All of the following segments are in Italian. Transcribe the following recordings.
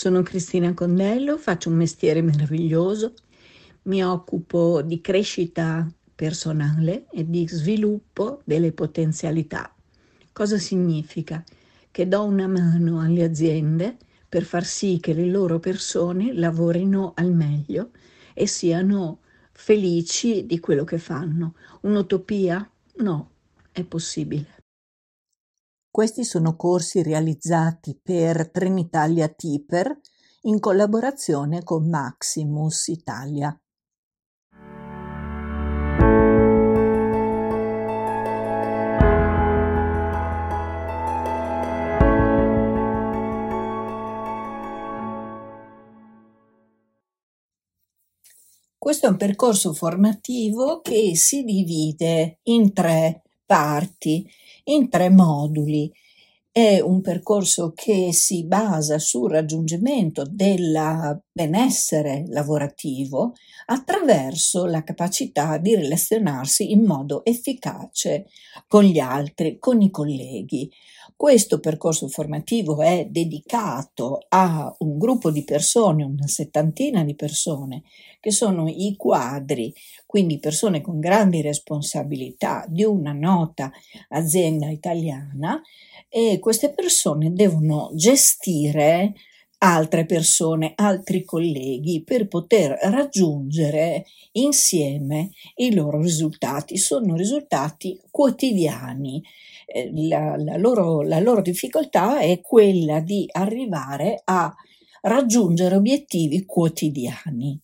Sono Cristina Condello, faccio un mestiere meraviglioso, mi occupo di crescita personale e di sviluppo delle potenzialità. Cosa significa? Che do una mano alle aziende per far sì che le loro persone lavorino al meglio e siano felici di quello che fanno. Un'utopia? No, è possibile. Questi sono corsi realizzati per Trenitalia Tipper in collaborazione con Maximus Italia. Questo è un percorso formativo che si divide in tre parti, in tre moduli. È un percorso che si basa sul raggiungimento del benessere lavorativo attraverso la capacità di relazionarsi in modo efficace con gli altri, con i colleghi. Questo percorso formativo è dedicato a un gruppo di persone, una settantina di persone, che sono i quadri, quindi persone con grandi responsabilità di una nota azienda italiana e queste persone devono gestire altre persone, altri colleghi per poter raggiungere insieme i loro risultati. Sono risultati quotidiani. Eh, la, la, loro, la loro difficoltà è quella di arrivare a raggiungere obiettivi quotidiani.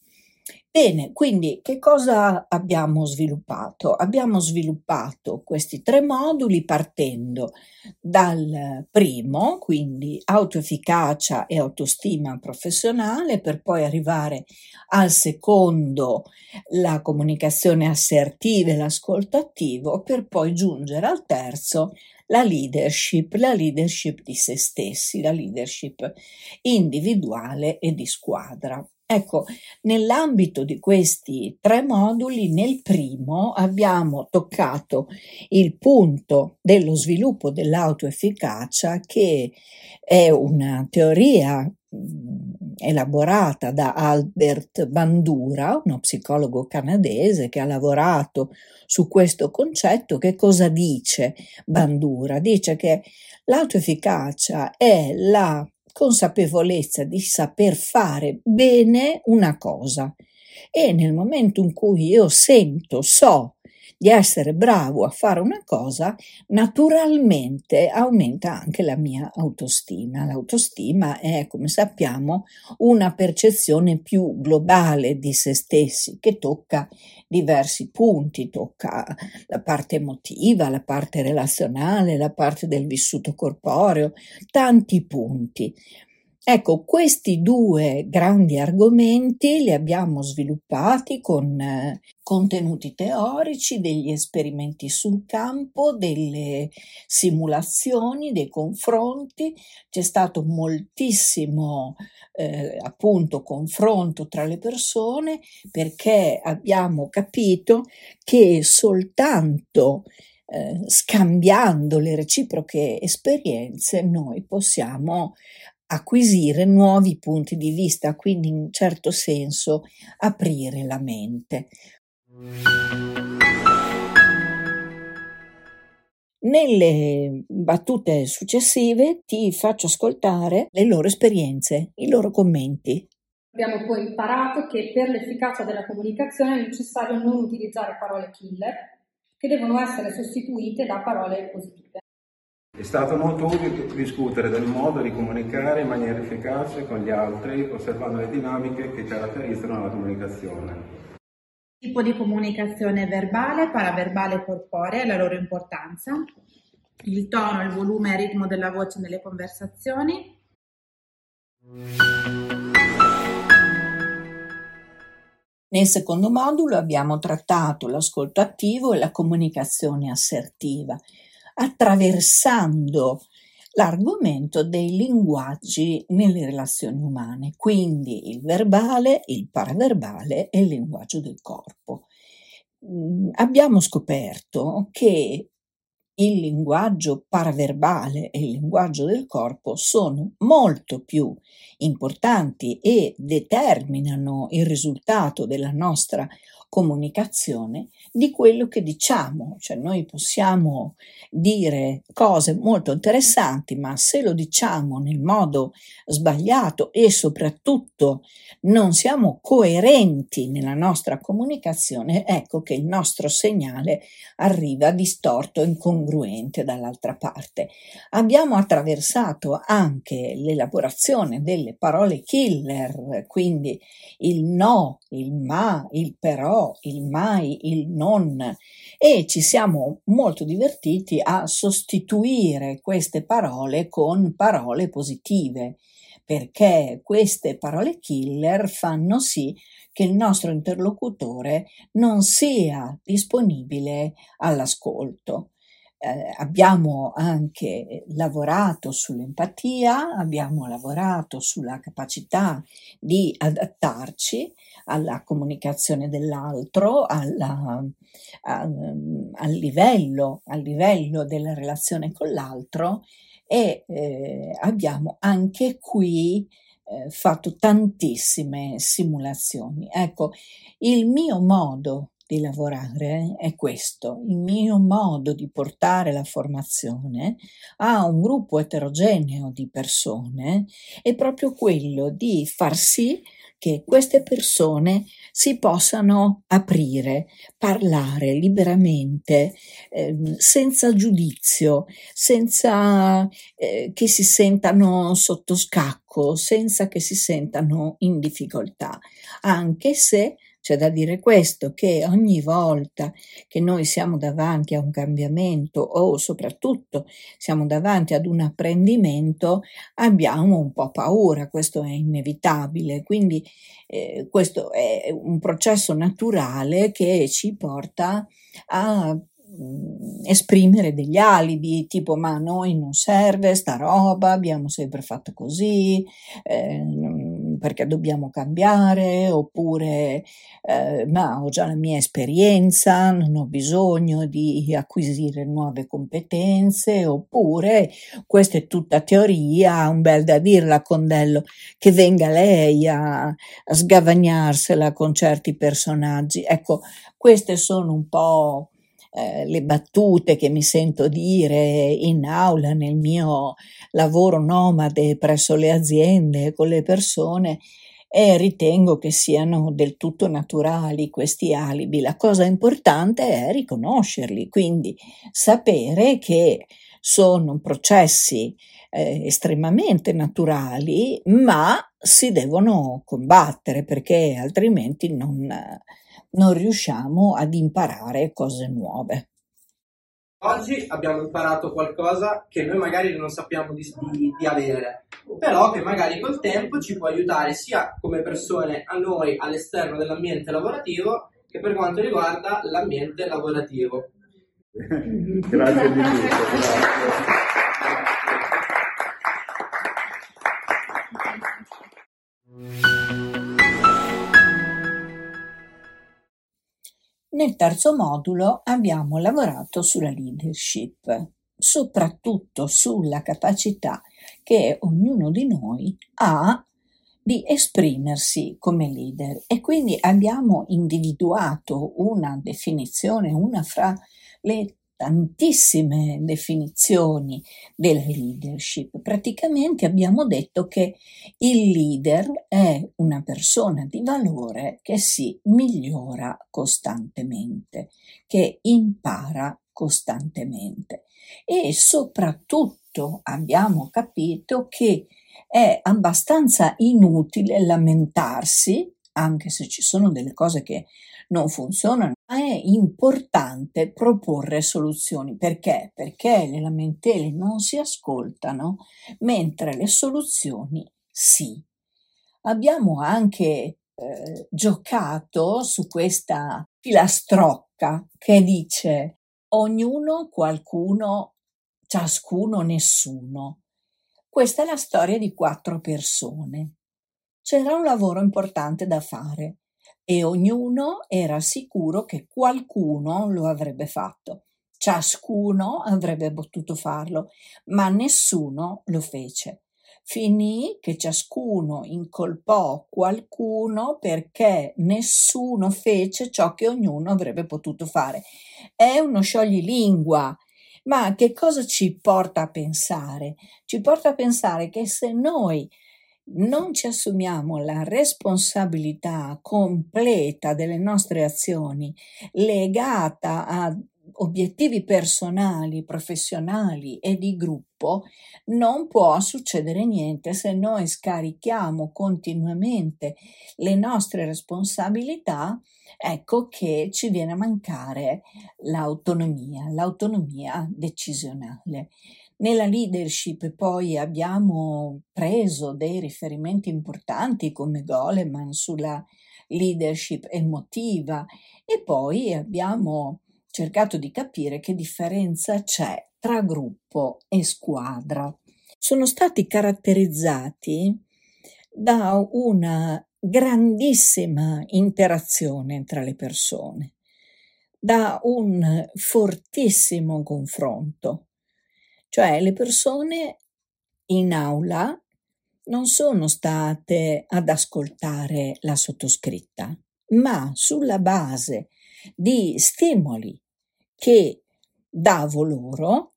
Bene, quindi che cosa abbiamo sviluppato? Abbiamo sviluppato questi tre moduli partendo dal primo, quindi autoefficacia e autostima professionale, per poi arrivare al secondo, la comunicazione assertiva e l'ascolto attivo, per poi giungere al terzo, la leadership, la leadership di se stessi, la leadership individuale e di squadra. Ecco, nell'ambito di questi tre moduli, nel primo abbiamo toccato il punto dello sviluppo dell'autoefficacia che è una teoria elaborata da Albert Bandura, uno psicologo canadese che ha lavorato su questo concetto. Che cosa dice Bandura? Dice che l'autoefficacia è la consapevolezza di saper fare bene una cosa. E nel momento in cui io sento, so di essere bravo a fare una cosa, naturalmente aumenta anche la mia autostima. L'autostima è, come sappiamo, una percezione più globale di se stessi che tocca diversi punti, tocca la parte emotiva, la parte relazionale, la parte del vissuto corporeo, tanti punti. Ecco, questi due grandi argomenti li abbiamo sviluppati con eh, contenuti teorici, degli esperimenti sul campo, delle simulazioni, dei confronti. C'è stato moltissimo eh, appunto confronto tra le persone perché abbiamo capito che soltanto eh, scambiando le reciproche esperienze noi possiamo acquisire nuovi punti di vista, quindi in un certo senso aprire la mente. Nelle battute successive ti faccio ascoltare le loro esperienze, i loro commenti. Abbiamo poi imparato che per l'efficacia della comunicazione è necessario non utilizzare parole killer, che devono essere sostituite da parole positive. È stato molto utile discutere del modo di comunicare in maniera efficace con gli altri, osservando le dinamiche che caratterizzano la comunicazione. Tipo di comunicazione verbale, paraverbale e corporea e la loro importanza, il tono, il volume e il ritmo della voce nelle conversazioni. Nel secondo modulo abbiamo trattato l'ascolto attivo e la comunicazione assertiva attraversando l'argomento dei linguaggi nelle relazioni umane, quindi il verbale, il paraverbale e il linguaggio del corpo. Mm, abbiamo scoperto che il linguaggio paraverbale e il linguaggio del corpo sono molto più importanti e determinano il risultato della nostra comunicazione di quello che diciamo, cioè noi possiamo dire cose molto interessanti, ma se lo diciamo nel modo sbagliato e soprattutto non siamo coerenti nella nostra comunicazione, ecco che il nostro segnale arriva distorto, incongruente dall'altra parte. Abbiamo attraversato anche l'elaborazione delle parole killer, quindi il no, il ma, il però, il mai, il non e ci siamo molto divertiti a sostituire queste parole con parole positive perché queste parole killer fanno sì che il nostro interlocutore non sia disponibile all'ascolto. Eh, abbiamo anche lavorato sull'empatia, abbiamo lavorato sulla capacità di adattarci alla comunicazione dell'altro, alla, a, al, livello, al livello della relazione con l'altro e eh, abbiamo anche qui eh, fatto tantissime simulazioni. Ecco, il mio modo di lavorare è questo, il mio modo di portare la formazione a un gruppo eterogeneo di persone è proprio quello di far sì che queste persone si possano aprire, parlare liberamente, eh, senza giudizio, senza eh, che si sentano sotto scacco, senza che si sentano in difficoltà, anche se c'è da dire questo, che ogni volta che noi siamo davanti a un cambiamento o soprattutto siamo davanti ad un apprendimento, abbiamo un po' paura, questo è inevitabile, quindi eh, questo è un processo naturale che ci porta a Mm, esprimere degli alibi tipo ma a noi non serve sta roba, abbiamo sempre fatto così, eh, perché dobbiamo cambiare, oppure eh, ma ho già la mia esperienza, non ho bisogno di acquisire nuove competenze, oppure questa è tutta teoria, un bel da dirla Condello, che venga lei a, a sgavagnarsela con certi personaggi. Ecco, queste sono un po' Eh, le battute che mi sento dire in aula nel mio lavoro nomade presso le aziende con le persone e ritengo che siano del tutto naturali questi alibi. La cosa importante è riconoscerli, quindi sapere che sono processi eh, estremamente naturali, ma si devono combattere perché altrimenti non, non riusciamo ad imparare cose nuove. Oggi abbiamo imparato qualcosa che noi magari non sappiamo di, di, di, avere, però che magari col tempo ci può aiutare sia come persone a noi all'esterno dell'ambiente lavorativo che per quanto riguarda l'ambiente lavorativo. grazie di tutto. Grazie. Nel terzo modulo abbiamo lavorato sulla leadership, soprattutto sulla capacità che ognuno di noi ha di esprimersi come leader. E quindi abbiamo individuato una definizione, una fra le tantissime definizioni della leadership. Praticamente abbiamo detto che il leader è una persona di valore che si migliora costantemente, che impara costantemente e soprattutto abbiamo capito che è abbastanza inutile lamentarsi, anche se ci sono delle cose che non funzionano, è importante proporre soluzioni. Perché? Perché le lamentele non si ascoltano, mentre le soluzioni sì. Abbiamo anche eh, giocato su questa filastrocca che dice ognuno, qualcuno, ciascuno, nessuno. Questa è la storia di quattro persone. C'era un lavoro importante da fare e ognuno era sicuro che qualcuno lo avrebbe fatto. Ciascuno avrebbe potuto farlo, ma nessuno lo fece. Finì che ciascuno incolpò qualcuno perché nessuno fece ciò che ognuno avrebbe potuto fare. È uno scioglilingua, ma che cosa ci porta a pensare? Ci porta a pensare che se noi non ci assumiamo la responsabilità completa delle nostre azioni legata a obiettivi personali, professionali e di gruppo, non può succedere niente se noi scarichiamo continuamente le nostre responsabilità, ecco che ci viene a mancare l'autonomia, l'autonomia decisionale. Nella leadership poi abbiamo preso dei riferimenti importanti come Goleman sulla leadership emotiva e poi abbiamo cercato di capire che differenza c'è tra gruppo e squadra. Sono stati caratterizzati da una grandissima interazione tra le persone, da un fortissimo confronto. Cioè le persone in aula non sono state ad ascoltare la sottoscritta, ma sulla base di stimoli che davo loro,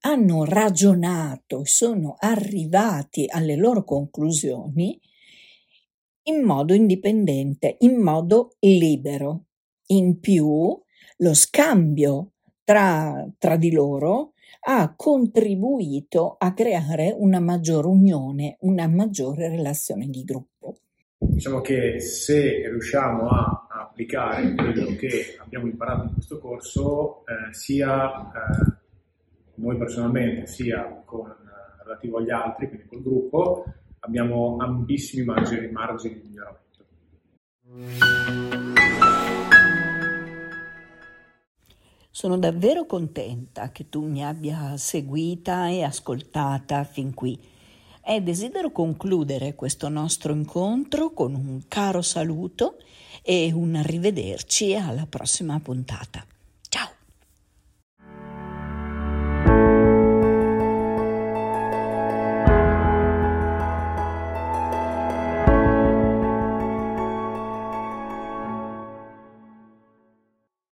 hanno ragionato e sono arrivati alle loro conclusioni in modo indipendente, in modo libero. In più, lo scambio tra, tra di loro ha contribuito a creare una maggiore unione, una maggiore relazione di gruppo. Diciamo che se riusciamo a applicare quello che abbiamo imparato in questo corso, eh, sia eh, noi personalmente, sia con, eh, relativo agli altri, quindi col gruppo, abbiamo ampissimi margini, margini di miglioramento. Sono davvero contenta che tu mi abbia seguita e ascoltata fin qui e desidero concludere questo nostro incontro con un caro saluto e un arrivederci alla prossima puntata.